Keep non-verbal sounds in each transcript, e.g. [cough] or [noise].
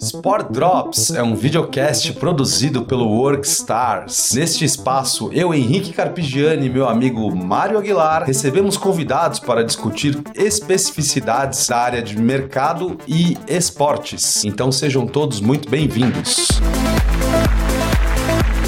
Sport Drops é um videocast produzido pelo Workstars. Neste espaço, eu, Henrique Carpigiani e meu amigo Mário Aguilar recebemos convidados para discutir especificidades da área de mercado e esportes. Então sejam todos muito bem-vindos.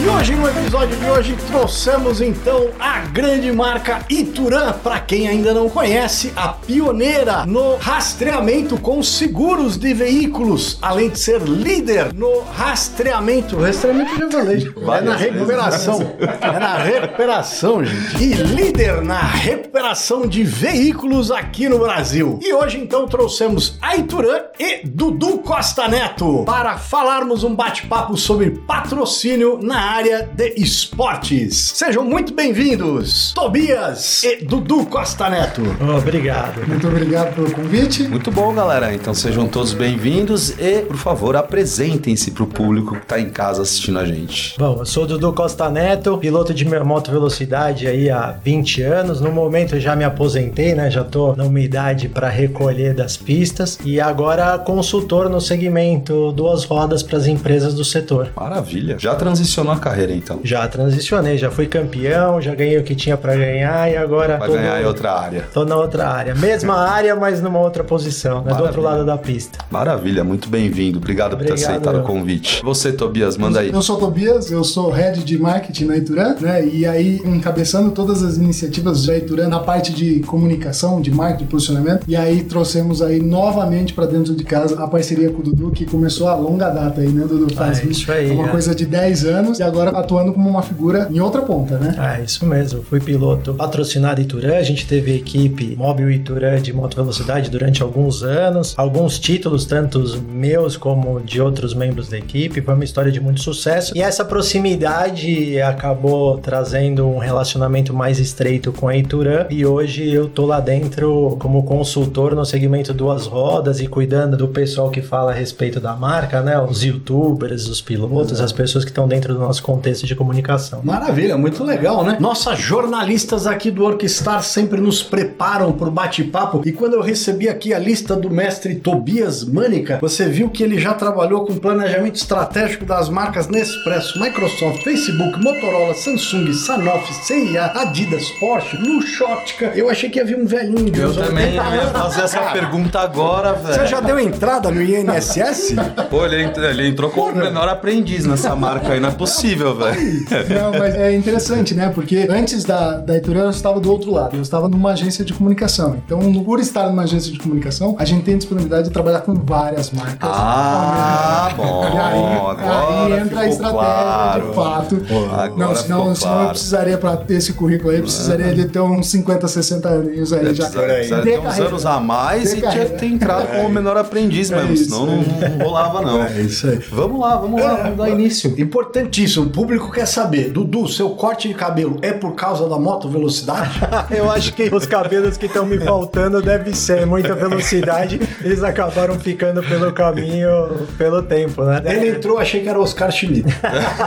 E hoje, no episódio de hoje, trouxemos então a grande marca Ituran, para quem ainda não conhece, a pioneira no rastreamento com seguros de veículos, além de ser líder no rastreamento. Rastreamento já falei, é na recuperação. É na recuperação, gente. E líder na recuperação de veículos aqui no Brasil. E hoje, então, trouxemos a Ituran e Dudu Costa Neto para falarmos um bate-papo sobre patrocínio na área área de esportes. Sejam muito bem-vindos, Tobias e Dudu Costa Neto. Obrigado. Muito obrigado pelo convite. Muito bom, galera. Então sejam todos bem-vindos e, por favor, apresentem-se para o público que está em casa assistindo a gente. Bom, eu sou Dudu Costa Neto, piloto de moto velocidade aí há 20 anos. No momento eu já me aposentei, né? Já tô numa idade para recolher das pistas e agora consultor no segmento duas rodas para as empresas do setor. Maravilha. Já transicionou a carreira, então? Já transicionei, já fui campeão, já ganhei o que tinha para ganhar e agora. Vai ganhar no... em outra área. Tô na outra área. Mesma [laughs] área, mas numa outra posição, né? Do outro lado da pista. Maravilha, muito bem-vindo. Obrigado, Obrigado, por ter aceitado eu. o convite. Você, Tobias, manda aí. Eu sou Tobias, eu sou head de marketing na Ituran, né? E aí, encabeçando todas as iniciativas da Ituran na parte de comunicação, de marketing, de posicionamento. E aí trouxemos aí novamente para dentro de casa a parceria com o Dudu, que começou a longa data aí, né, Dudu? Faz ah, isso aí, uma é. coisa de 10 anos e agora agora atuando como uma figura em outra ponta, né? É, isso mesmo. Fui piloto patrocinado Iturã, a gente teve equipe móvel Iturã de moto velocidade durante alguns anos, alguns títulos, tanto meus como de outros membros da equipe. Foi uma história de muito sucesso e essa proximidade acabou trazendo um relacionamento mais estreito com a Iturã e hoje eu tô lá dentro como consultor no segmento duas rodas e cuidando do pessoal que fala a respeito da marca, né? Os youtubers, os pilotos, as pessoas que estão dentro do nosso contexto de comunicação. Maravilha, muito legal, né? Nossas jornalistas aqui do Workstar sempre nos preparam para o bate-papo e quando eu recebi aqui a lista do mestre Tobias Mânica, você viu que ele já trabalhou com planejamento estratégico das marcas Nespresso, Microsoft, Facebook, Motorola, Samsung, Sanofi, CIA, Adidas, Porsche, Luxótica. Eu achei que havia um velhinho de Eu também ia fazer essa pergunta agora, velho. Você já deu entrada no INSS? Pô, ele, ele entrou como o menor aprendiz nessa marca aí, não é possível possível, velho. Não, mas é interessante, né? Porque antes da, da Iturã eu estava do outro lado. Eu estava numa agência de comunicação. Então, por estar numa agência de comunicação, a gente tem disponibilidade de trabalhar com várias marcas. Ah, bom. E aí, aí entra a estratégia, claro. de fato. Pô, não, senão, senão claro. eu precisaria, para ter esse currículo aí, precisaria de ter uns 50, 60 anos aí. Já precisaria ter uns anos a mais e tinha que ter entrado como menor aprendiz mesmo, é senão não, não rolava não. É isso aí. Vamos lá, vamos lá, vamos dar início. Importantíssimo o público quer saber, Dudu, seu corte de cabelo é por causa da moto velocidade? [laughs] Eu acho que os cabelos que estão me faltando deve ser muita velocidade. Eles acabaram ficando pelo caminho, pelo tempo, né? Ele entrou, achei que era Oscar Schmidt.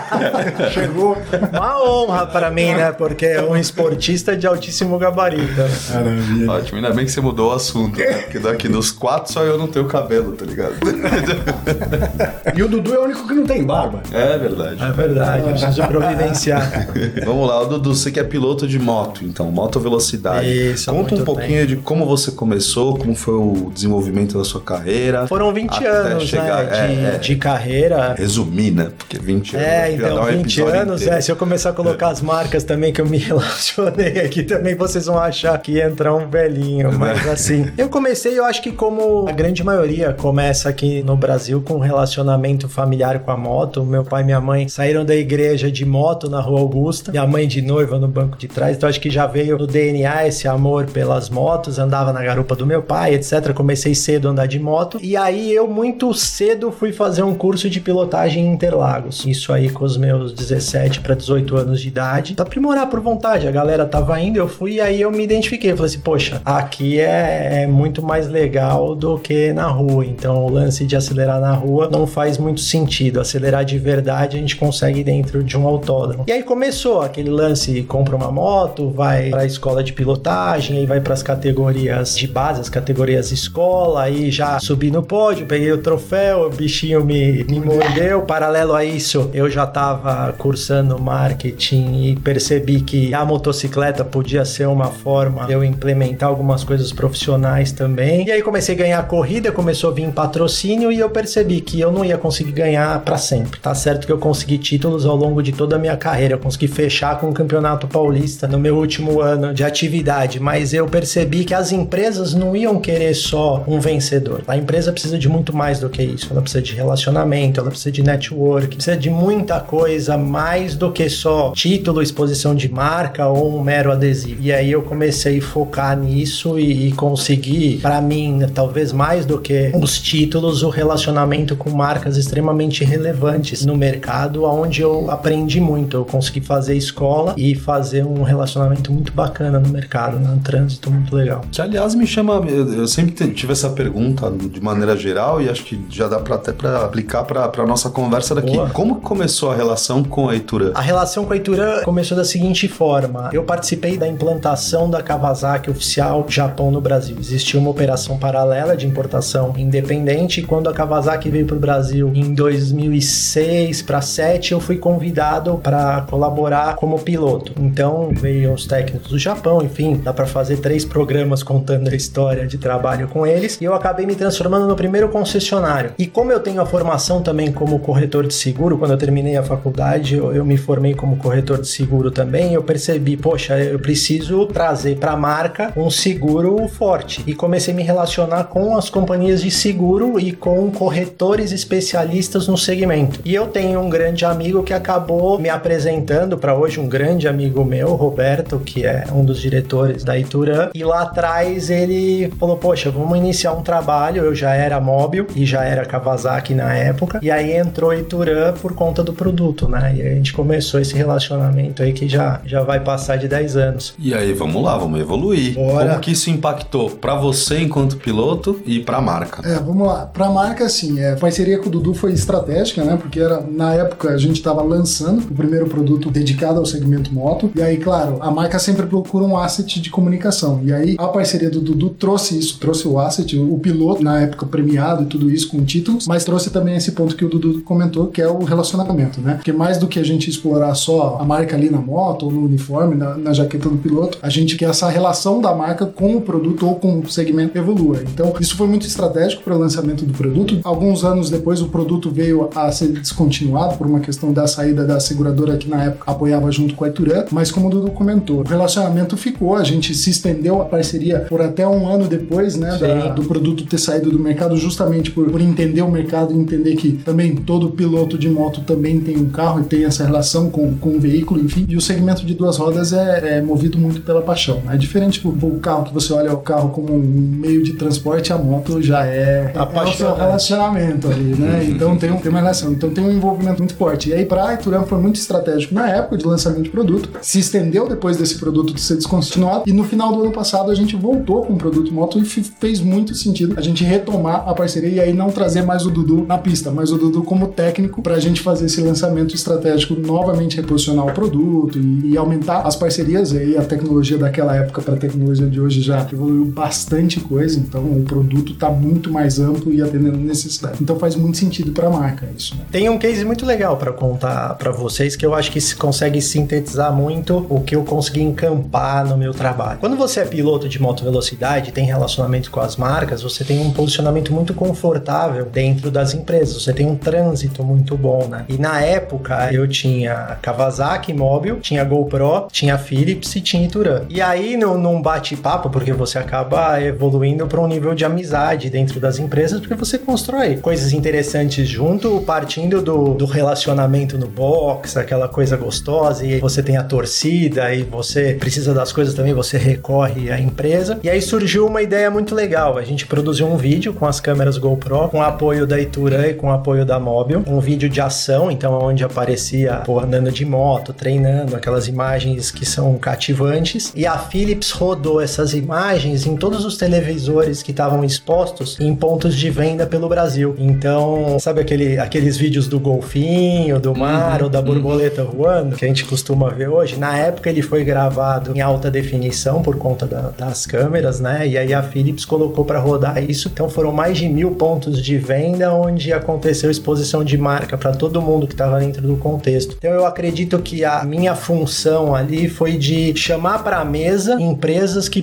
[laughs] Chegou. Uma honra para mim, né? Porque é um esportista de altíssimo gabarito. Maravilha. Ótimo, ainda bem que você mudou o assunto, né? Porque daqui dos quatro só eu não tenho cabelo, tá ligado? [laughs] e o Dudu é o único que não tem barba. É verdade. É verdade verdade, preciso providenciar. [laughs] Vamos lá, Dudu, você que é piloto de moto, então, moto velocidade. Isso, Conta um pouquinho tempo. de como você começou, como foi o desenvolvimento da sua carreira. Foram 20 anos, chegar, né, de, é, é, de carreira. Resumir, né? Porque 20 anos. É, então, 20 anos, é, se eu começar a colocar as marcas também que eu me [laughs] relacionei aqui, também vocês vão achar que ia entrar um velhinho, mas assim. Eu comecei, eu acho que como a grande maioria começa aqui no Brasil com um relacionamento familiar com a moto. Meu pai e minha mãe saíram da igreja de moto na Rua Augusta, minha mãe de noiva no banco de trás, então acho que já veio no DNA esse amor pelas motos, andava na garupa do meu pai, etc. Comecei cedo a andar de moto e aí eu muito cedo fui fazer um curso de pilotagem em Interlagos. Isso aí com os meus 17 para 18 anos de idade, pra aprimorar por vontade. A galera tava indo, eu fui e aí eu me identifiquei. Falei assim, poxa, aqui é, é muito mais legal do que na rua. Então o lance de acelerar na rua não faz muito sentido. Acelerar de verdade a gente consegue ali dentro de um autódromo. E aí começou aquele lance, compra uma moto, vai para a escola de pilotagem, aí vai para as categorias de base, as categorias escola, aí já subi no pódio, peguei o troféu, o bichinho me, me mordeu. Paralelo a isso, eu já estava cursando marketing e percebi que a motocicleta podia ser uma forma de eu implementar algumas coisas profissionais também. E aí comecei a ganhar corrida, começou a vir patrocínio e eu percebi que eu não ia conseguir ganhar para sempre. Tá certo que eu consegui títulos ao longo de toda a minha carreira, eu consegui fechar com o Campeonato Paulista no meu último ano de atividade, mas eu percebi que as empresas não iam querer só um vencedor. A empresa precisa de muito mais do que isso. Ela precisa de relacionamento, ela precisa de network, precisa de muita coisa mais do que só título, exposição de marca ou um mero adesivo. E aí eu comecei a focar nisso e, e conseguir, para mim, talvez mais do que os títulos, o relacionamento com marcas extremamente relevantes no mercado, onde eu aprendi muito. Eu consegui fazer escola e fazer um relacionamento muito bacana no mercado, né? um trânsito muito legal. Que aliás me chama, eu, sempre tive essa pergunta de maneira geral e acho que já dá para até para aplicar para nossa conversa daqui. Boa. Como começou a relação com a Ituran? A relação com a Ituran começou da seguinte forma: eu participei da implantação da Kawasaki oficial Japão no Brasil. Existia uma operação paralela de importação independente e quando a Kawasaki veio para o Brasil em 2006 para 7, eu fui convidado para colaborar como piloto. Então veio os técnicos do Japão, enfim, dá para fazer três programas contando a história de trabalho com eles e eu acabei me transformando no primeiro concessionário. E como eu tenho a formação também como corretor de seguro, quando eu terminei a faculdade, eu, eu me formei como corretor de seguro também, eu percebi, poxa, eu preciso trazer para a marca um seguro forte. E comecei a me relacionar com as companhias de seguro e com corretores especialistas no segmento. E eu tenho um grande amigo que acabou me apresentando para hoje, um grande amigo meu, Roberto, que é um dos diretores da Ituran. E lá atrás ele falou: Poxa, vamos iniciar um trabalho. Eu já era móvel e já era Kawasaki na época. E aí entrou Ituran por conta do produto, né? E a gente começou esse relacionamento aí que já, já vai passar de 10 anos. E aí, vamos lá, vamos evoluir. Bora. Como que isso impactou para você enquanto piloto e para a marca? É, vamos lá. Para a marca, assim, é, a parceria com o Dudu foi estratégica, né? Porque era na época a gente estava lançando o primeiro produto dedicado ao segmento moto. E aí, claro, a marca sempre procura um asset de comunicação. E aí a parceria do Dudu trouxe isso, trouxe o asset, o piloto na época premiado e tudo isso com títulos, mas trouxe também esse ponto que o Dudu comentou, que é o relacionamento, né? Porque mais do que a gente explorar só a marca ali na moto ou no uniforme, na, na jaqueta do piloto, a gente quer essa relação da marca com o produto ou com o segmento evolua. Então, isso foi muito estratégico para o lançamento do produto. Alguns anos depois, o produto veio a ser descontinuado por uma questão da saída da seguradora que na época apoiava junto com a Ituran, mas como o Dudu comentou, o relacionamento ficou, a gente se estendeu a parceria por até um ano depois, né, da, do produto ter saído do mercado, justamente por, por entender o mercado e entender que também todo piloto de moto também tem um carro e tem essa relação com, com o veículo, enfim, e o segmento de duas rodas é, é movido muito pela paixão. Né? É diferente do carro que você olha o carro como um meio de transporte, a moto já é, a é o seu relacionamento ali, né? Então tem, um, tem uma relação, então tem um envolvimento muito forte. E aí para a Ituran foi muito estratégico na época de lançamento de produto, se estendeu depois desse produto ser descontinuado e no final do ano passado a gente voltou com o produto moto e fez muito sentido a gente retomar a parceria e aí não trazer mais o Dudu na pista, mas o Dudu como técnico para a gente fazer esse lançamento estratégico, novamente reposicionar o produto e, e aumentar as parcerias. E aí a tecnologia daquela época para a tecnologia de hoje já evoluiu bastante coisa, então o produto está muito mais amplo e atendendo necessidade. Então faz muito sentido para a marca isso. Né? Tem um case muito legal para para vocês que eu acho que consegue sintetizar muito o que eu consegui encampar no meu trabalho. Quando você é piloto de moto velocidade, tem relacionamento com as marcas, você tem um posicionamento muito confortável dentro das empresas, você tem um trânsito muito bom, né? E na época eu tinha Kawasaki móvel, tinha GoPro, tinha Philips e tinha Ituran. E aí no, num bate-papo, porque você acaba evoluindo para um nível de amizade dentro das empresas, porque você constrói coisas interessantes junto, partindo do, do relacionamento no box, aquela coisa gostosa, e você tem a torcida e você precisa das coisas também, você recorre à empresa. E aí surgiu uma ideia muito legal. A gente produziu um vídeo com as câmeras GoPro, com apoio da Ituran e com apoio da Mobil, um vídeo de ação, então onde aparecia pô, andando de moto, treinando, aquelas imagens que são cativantes. E a Philips rodou essas imagens em todos os televisores que estavam expostos em pontos de venda pelo Brasil. Então, sabe aquele, aqueles vídeos do golfinho, do do mar Uhum, ou da borboleta voando, que a gente costuma ver hoje, na época ele foi gravado em alta definição por conta da- das câmeras, né? E aí a Philips colocou para rodar isso. Então foram mais de mil pontos de venda onde aconteceu exposição de marca para todo mundo que estava dentro do contexto. Então eu acredito que a minha função ali foi de chamar para a mesa empresas que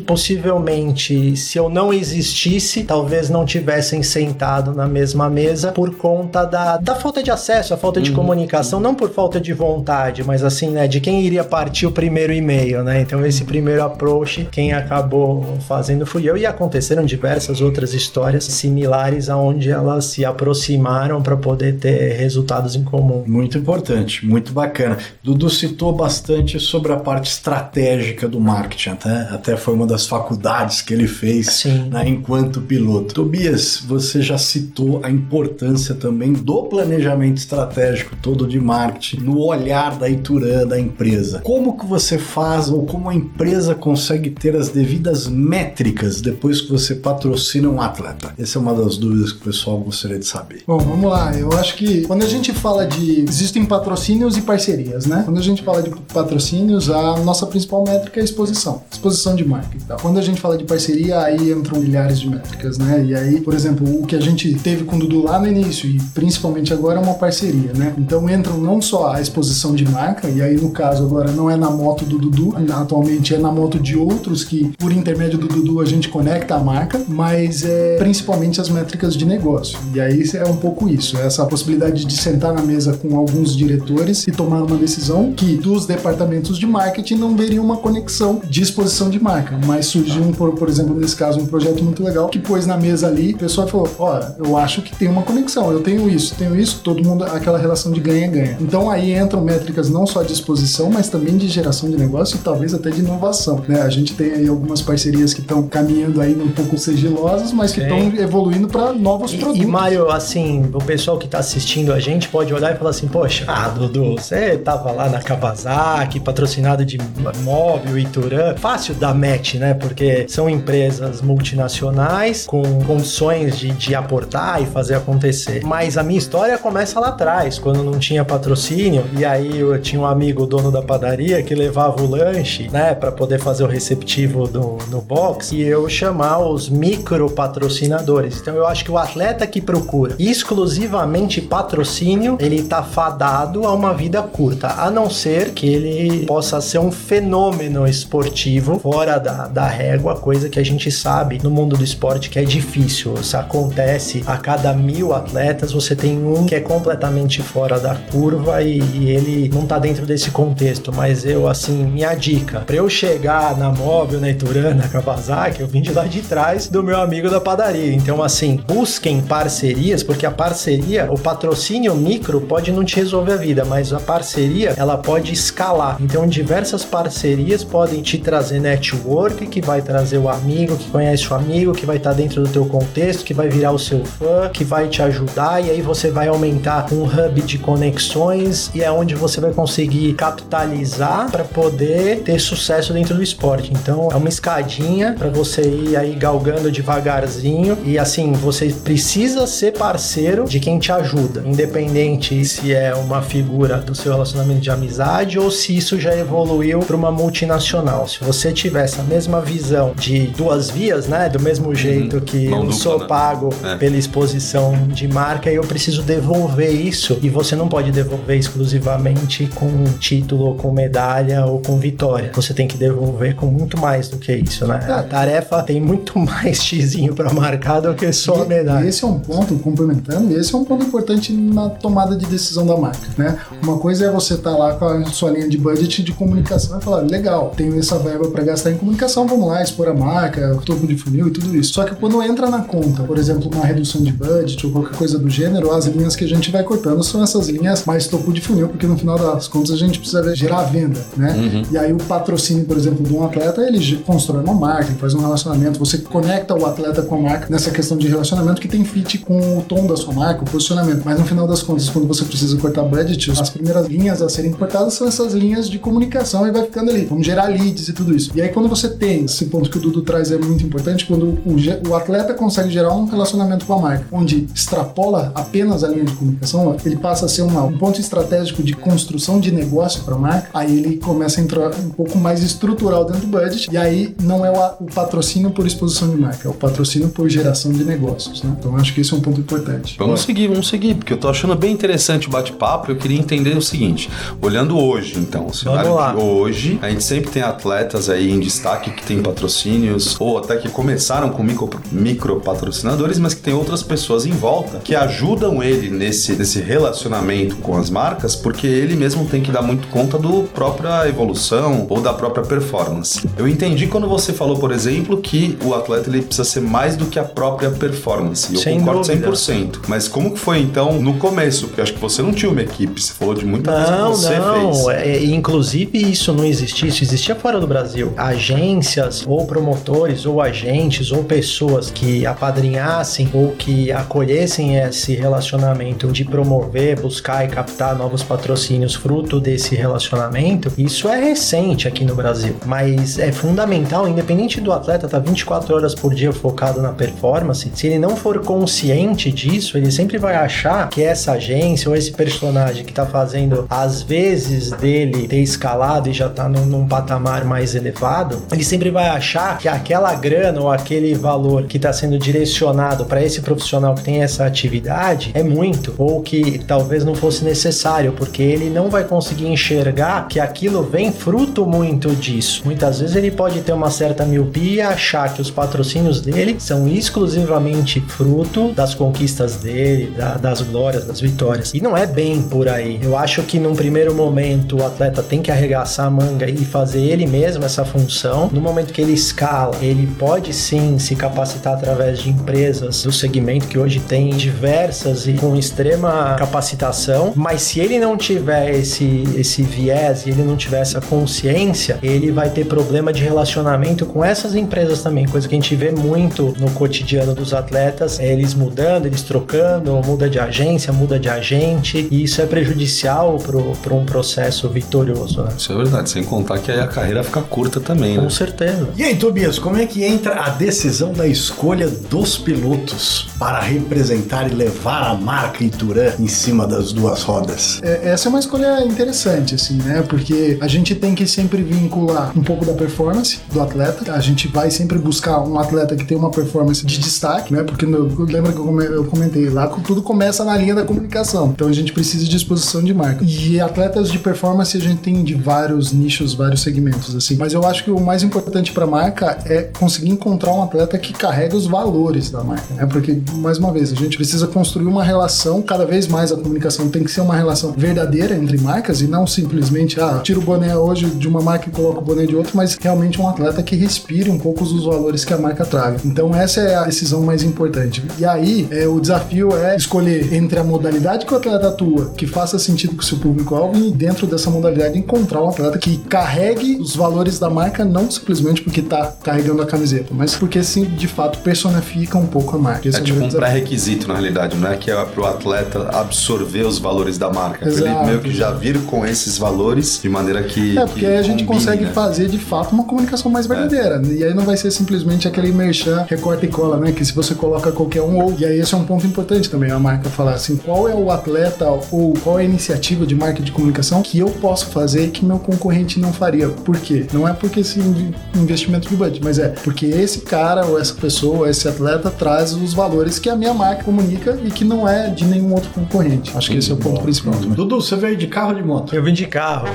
possivelmente, se eu não existisse, talvez não tivessem sentado na mesma mesa por conta da, da falta de acesso, a falta de comunicação, não por falta de vontade, mas assim, né, de quem iria partir o primeiro e-mail, né? Então esse primeiro approach, quem acabou fazendo fui eu e aconteceram diversas outras histórias similares aonde elas se aproximaram para poder ter resultados em comum. Muito importante, muito bacana. Dudu citou bastante sobre a parte estratégica do marketing, até, até foi uma das faculdades que ele fez né, enquanto piloto. Tobias, você já citou a importância também do planejamento estratégico todo de marketing, no olhar da Ituran, da empresa. Como que você faz ou como a empresa consegue ter as devidas métricas depois que você patrocina um atleta? Essa é uma das dúvidas que o pessoal gostaria de saber. Bom, vamos lá. Eu acho que quando a gente fala de. Existem patrocínios e parcerias, né? Quando a gente fala de patrocínios, a nossa principal métrica é a exposição. Exposição de marca. tal. Quando a gente fala de parceria, aí entram milhares de métricas, né? E aí, por exemplo, o que a gente teve com o Dudu lá no início e principalmente agora é uma parceria, né? Entram não só a exposição de marca, e aí no caso agora não é na moto do Dudu, atualmente é na moto de outros que, por intermédio do Dudu, a gente conecta a marca, mas é principalmente as métricas de negócio. E aí é um pouco isso, essa possibilidade de sentar na mesa com alguns diretores e tomar uma decisão que dos departamentos de marketing não veriam uma conexão de exposição de marca, mas surgiu, um, por, por exemplo, nesse caso, um projeto muito legal que pôs na mesa ali, o pessoal falou: Ó, eu acho que tem uma conexão, eu tenho isso, tenho isso, todo mundo, aquela relação de ganha-ganha. Então aí entram métricas não só de exposição, mas também de geração de negócio e talvez até de inovação. Né? A gente tem aí algumas parcerias que estão caminhando aí um pouco sigilosas, mas que estão evoluindo para novos E, produtos. e Mário, assim, o pessoal que tá assistindo a gente pode olhar e falar assim, poxa, ah, Dudu, você tava lá na Kawasaki, patrocinado de móvel, Ituran, fácil dar match, né? Porque são empresas multinacionais com condições de, de aportar e fazer acontecer. Mas a minha história começa lá atrás, quando não tinha patrocínio, e aí eu tinha um amigo dono da padaria que levava o lanche, né, para poder fazer o receptivo do, no box, e eu chamar os micro patrocinadores. Então eu acho que o atleta que procura exclusivamente patrocínio, ele tá fadado a uma vida curta, a não ser que ele possa ser um fenômeno esportivo fora da, da régua, coisa que a gente sabe no mundo do esporte que é difícil. Isso acontece a cada mil atletas, você tem um que é completamente fora da curva e, e ele não tá dentro desse contexto. Mas eu, assim, minha dica, para eu chegar na móvel, na Ituran, na Kawasaki, eu vim de lá de trás do meu amigo da padaria. Então, assim, busquem parcerias, porque a parceria, o patrocínio micro pode não te resolver a vida, mas a parceria, ela pode escalar. Então, diversas parcerias podem te trazer network, que vai trazer o amigo que conhece o amigo, que vai estar dentro do teu contexto, que vai virar o seu fã, que vai te ajudar, e aí você vai aumentar um hub de conexões e é onde você vai conseguir capitalizar para poder ter sucesso dentro do esporte. Então, é uma escadinha para você ir aí galgando devagarzinho e assim, você precisa ser parceiro de quem te ajuda, independente se é uma figura do seu relacionamento de amizade ou se isso já evoluiu para uma multinacional. Se você tiver essa mesma visão de duas vias, né, do mesmo jeito que Mão eu dupla, sou né? pago É. pela exposição de marca, eu preciso devolver isso e você não pode devolver exclusivamente com título, com medalha ou com vitória. Você tem que devolver com muito mais do que isso, né? A tarefa tem muito [laughs] mais xizinho para marcar do que só a medalha. E esse é um ponto, complementando, esse é um ponto importante na tomada de decisão da marca, né? Uma coisa é você estar lá com a sua linha de budget de comunicação e falar, legal, tenho essa verba para gastar em comunicação, vamos lá, expor a marca, o topo de funil e tudo isso. Só que quando entra na conta, por exemplo, uma redução de budget ou qualquer coisa do gênero, as linhas que a gente vai cortando são essas linhas mais topo de funil, porque no final das contas a gente precisa gerar venda, né? E aí o patrocínio, por exemplo, de um atleta, ele constrói uma marca, faz um relacionamento, você conecta o atleta com a marca nessa questão de relacionamento que tem fit com o tom da sua marca, o posicionamento. Mas no final das contas, quando você precisa cortar budget, as primeiras linhas a serem cortadas são essas linhas de comunicação e vai ficando ali. Vamos gerar leads e tudo isso. E aí quando você tem esse ponto que o Dudu traz é muito importante, quando o, o atleta consegue gerar um relacionamento com a marca, onde extrapola apenas a linha de comunicação, ele passa a ser uma, um ponto estratégico de construção de negócio para a marca, aí ele começa a entrar um pouco mais estrutural dentro do budget, e aí não é o, o patrocínio por exposição de marca, é o patrocínio por geração de negócios, né? Então acho que isso é um ponto importante. Vamos seguir, vamos seguir, porque eu tô achando bem interessante o bate-papo. Eu queria entender o seguinte: olhando hoje, então, o cenário lá. de hoje, a gente sempre tem atletas aí em destaque que tem patrocínios, ou até que começaram com micro, micro patrocinadores, mas que tem outras pessoas em volta que ajudam ele nesse, nesse relacionamento com as marcas, porque ele mesmo tem que dar muito conta do própria evolução ou da própria performance. Eu entendi quando você falou, por exemplo, que o atleta ele precisa ser mais do que a própria performance. Eu Sem concordo dúvida. 100%. Mas como que foi então no começo? Porque acho que você não tinha uma equipe, você falou de muita coisa que Não, você não. fez. É, inclusive isso não existia, isso existia fora do Brasil. Agências ou promotores ou agentes ou pessoas que apadrinhassem ou que acolhessem esse relacionamento de promover, buscar e captar novos patrocínios fruto desse relacionamento, isso é recente aqui no Brasil. Mas é fundamental, independente do atleta estar 24 horas por dia focado na performance, se ele não for consciente disso, ele sempre vai achar que essa agência ou esse personagem que tá fazendo às vezes dele ter escalado e já tá num, num patamar mais elevado, ele sempre vai achar que aquela grana ou aquele valor que está sendo direcionado para esse profissional que tem essa atividade é muito, ou que talvez não fosse necessário, porque ele não vai conseguir enxergar que aquilo vem fruto muito disso. Muitas vezes ele pode ter uma certa miopia achar que os patrocínios dele são exclusivamente fruto das conquistas dele, da- das glórias, das vitórias. E não é bem por aí. Eu acho que num primeiro momento o atleta tem que arregaçar a manga e fazer ele mesmo essa função. No momento que ele escala, ele pode sim se capacitar através de empresas do segmento que hoje tem diversas e com extrema capacitação, mas se ele não tiver esse, esse viés e ele não tiver essa consciência, ele vai ter problema de relacionamento com essas empresas também, coisa que a gente vê muito no cotidiano dos atletas, é eles mudando, eles trocando, muda de agência, muda de agente, e isso é prejudicial para um processo vitorioso, né? Isso é verdade, sem contar que aí a carreira fica curta também, né? Com certeza. E aí, Tobias, como é que entra a decisão da escolha dos pilotos para representar e levar a marca Iturã em cima das duas rodas? É, essa é uma escolha interessante, assim, né? Porque a gente tem que sempre vincular um pouco da performance do atleta. A gente vai sempre buscar um atleta que tem uma performance de destaque, né? Porque no, lembra que eu come- eu comentei lá tudo começa na linha da comunicação. Então a gente precisa de exposição de marca. E atletas de performance a gente tem de vários nichos, vários segmentos, assim. Mas eu acho que o mais importante para marca é conseguir encontrar um atleta que carrega os valores da marca, né? Porque, mais uma vez, a gente precisa construir uma relação, cada vez mais a comunicação tem que ser uma relação verdadeira entre marcas e não simplesmente, ah, tira o boné hoje de uma marca e coloca o boné de outra, mas realmente um atleta que respire um pouco os valores que a marca traga. Então, essa é a decisão mais importante. E aí, é, o desafio é escolher entre a modalidade que o atleta atua, que faça sentido com o seu público-alvo, e dentro dessa modalidade encontrar um atleta que carregue os valores da marca, não simplesmente porque tá carregando a camiseta, mas porque sim, de fato, personifica um pouco a marca. Esse É o tipo um pré-requisito, na realidade, não é que é pro atleta absorver os valores da marca. Pra Ele Exato. meio que já vir com esses valores de maneira que. É, porque que aí a gente combine, consegue né? fazer de fato uma comunicação mais verdadeira. E aí não vai ser simplesmente aquele merchan, recorta e cola, né? Que se você coloca qualquer um, ou. E aí esse é um ponto importante também, a marca falar assim: qual é o atleta ou qual é a iniciativa de marca de comunicação que eu posso fazer que meu concorrente não faria. Por quê? Não é porque esse inv- investimento de budget, mas é porque esse cara ou essa pessoa, esse atleta traz os valores que a minha marca comunica e que não é de nenhum outro concorrente. Acho que esse é o ponto principal. Dudu, você veio de carro ou de moto? Eu vim de carro.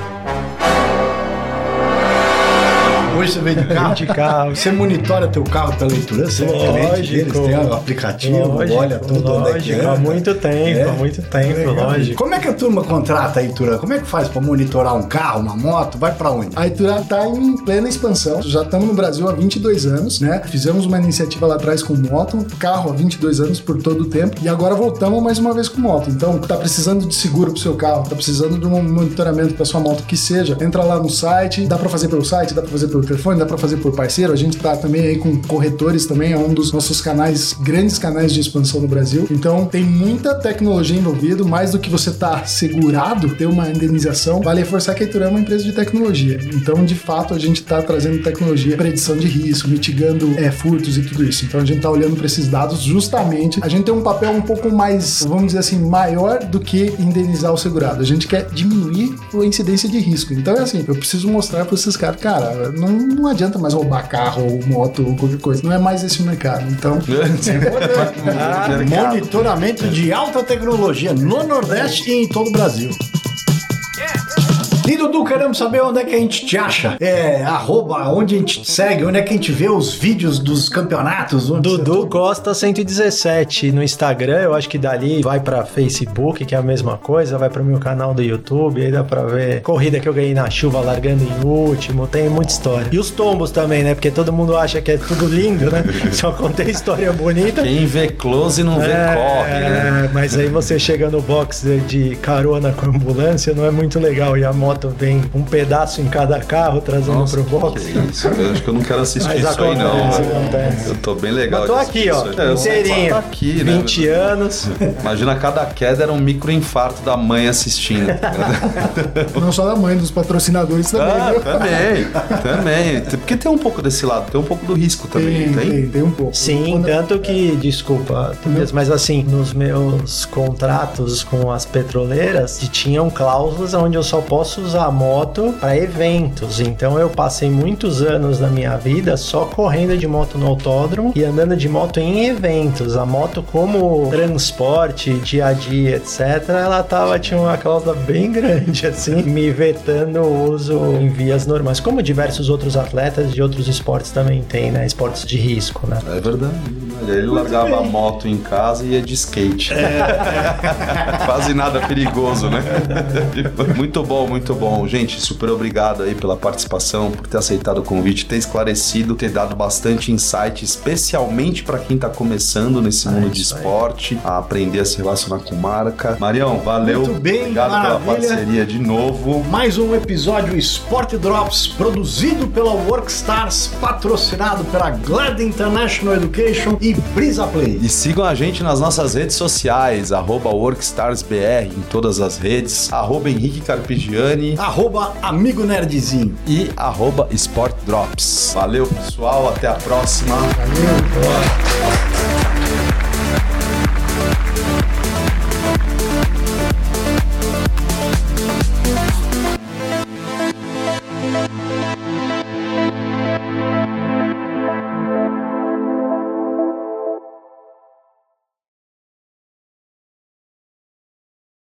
Hoje você veio de carro? De carro. Você monitora teu carro pela leitura? Você é cliente Lógico. deles? Tem o aplicativo, Lógico, olha tudo onde é que lógico, anda. há muito tempo, É? há muito tempo, Legal. lógico. Como é que a turma contrata a Iturã? Como é que faz pra monitorar um carro, uma moto? Vai pra onde? A Iturá está em plena expansão. Já estamos no Brasil há 22 anos, né? Fizemos uma iniciativa lá atrás com moto, carro há 22 anos por todo o tempo. E agora voltamos mais uma vez com moto. Então, tá precisando de seguro pro seu carro, tá precisando de um monitoramento pra sua moto que seja. Entra lá no site, dá pra fazer pelo site, dá pra fazer pelo interfone, dá para fazer por parceiro. A gente tá também aí com corretores também, é um dos nossos canais, grandes canais de expansão no Brasil. Então tem muita tecnologia envolvida, mais do que você tá segurado, ter uma indenização, vale reforçar que a Ituran é uma empresa de tecnologia. Então, de fato, a gente tá trazendo tecnologia, predição de risco, mitigando é, furtos e tudo isso. Então a gente tá olhando para esses dados justamente. A gente tem um papel um pouco mais, vamos dizer assim, maior do que indenizar o segurado. A gente quer diminuir a incidência de risco. Então é assim, eu preciso mostrar para esses caras, cara, não, não adianta mais roubar carro ou moto ou qualquer coisa. Não é mais esse o mercado. Então, [laughs] Ah, monitoramento de alta tecnologia no Nordeste e em todo o Brasil. E Dudu, queremos saber onde é que a gente te acha. É, arroba, onde a gente te segue, onde é que a gente vê os vídeos dos campeonatos. onde Dudu Costa 117 no Instagram, eu acho que dali vai pra Facebook, que é a mesma coisa, vai pro meu canal do YouTube, aí dá pra ver corrida que eu ganhei na chuva largando em último, tem muita história. E os tombos também, né? Porque todo mundo acha que é tudo lindo, né? [laughs] Só contei história bonita. Quem vê close não vê corre, né? É, mas aí você chega no box de- de carona com ambulância, não é muito legal. E a moto vem um pedaço em cada carro trazendo Nossa, pro box. que isso? Eu acho que eu não quero assistir Mas isso aí, não. acontece, acontece. Eu tô bem legal. Mas tô aqui, ó. É, eu inteirinho. Tá aqui, né? 20 anos. Imagina cada queda era um microinfarto da mãe assistindo. [laughs] não só da mãe, dos patrocinadores também. ah, também, também. Porque tem um pouco desse lado, tem um pouco do risco também, Tem, tem? tem, tem um pouco. Sim, Quando- tanto que, desculpa, Tobias, mas assim, nos meus contratos com as petroleiras, tinham cláusulas onde eu só posso usar a moto para eventos. Então eu passei muitos anos da minha vida só correndo de moto no autódromo e andando de moto em eventos. A moto como transporte, dia a dia, etc, ela tava tinha uma cláusula bem grande [laughs] assim, me vetando o uso em vias normais, como diversos outros atletas de outros esportes também tem, né? Esportes de risco, né? É verdade. É. Ele largava a moto em casa e ia de skate. [laughs] Quase nada perigoso, né? [laughs] muito bom, muito bom. Gente, super obrigado aí pela participação, por ter aceitado o convite, ter esclarecido, ter dado bastante insight, especialmente para quem tá começando nesse mundo de isso aí. esporte, a aprender a se relacionar com marca. Marião, valeu. Muito bem, obrigado maravilha. pela parceria de novo. Mais um episódio Sport Drops, produzido pela Workstars, patrocinado pela Glad International Education e Brisa Play. E sigam a gente nas nossas redes sociais, arroba WorkstarsBR em todas as redes, arroba Henrique Carpigiani Arroba Amigo Nerdzinho. e arroba Sport Drops. Valeu, pessoal, até a próxima. Valeu.